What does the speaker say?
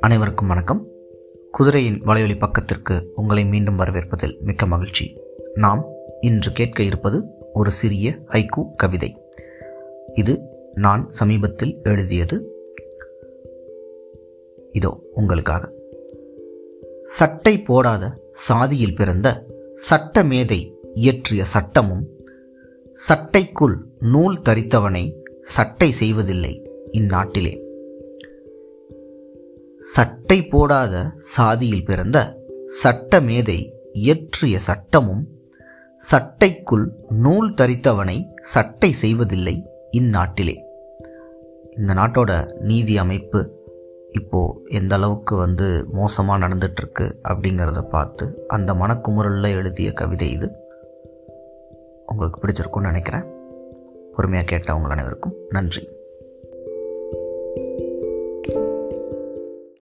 அனைவருக்கும் வணக்கம். குதிரையின் வலையொலி பக்கத்திற்கு உங்களை மீண்டும் வரவேற்பதில் மிக்க மகிழ்ச்சி. நாம் இன்று கேட்க இருப்பது ஒரு சிறிய ஹைக்கூ கவிதை. இது நான் சமீபத்தில் எழுதியது. இதோ உங்களுக்காக. சட்டை போடாத சாதியில் பிறந்த சட்ட மேதை இயற்றிய சட்டமும் சட்டைக்குள் நூல் தரித்தவனை சட்டை செய்வதில்லை இந்நாட்டிலே. சட்டை போடாத சாதியில் பிறந்த சட்ட மேதை இயற்றிய சட்டமும் சட்டைக்குள் நூல் தரித்தவனை சட்டை செய்வதில்லை இந்நாட்டிலே. இந்த நாட்டோட நீதி அமைப்பு இப்போ எந்த அளவுக்கு வந்து மோசமாக நடந்துட்டுருக்கு அப்படிங்கிறத பார்த்து அந்த மனக்குமுறலில் எழுதிய கவிதை இது. உங்களுக்கு பிடிச்சிருக்கும்னு நினைக்கிறேன். பொறுமையாக கேட்ட உங்கள் அனைவருக்கும் நன்றி.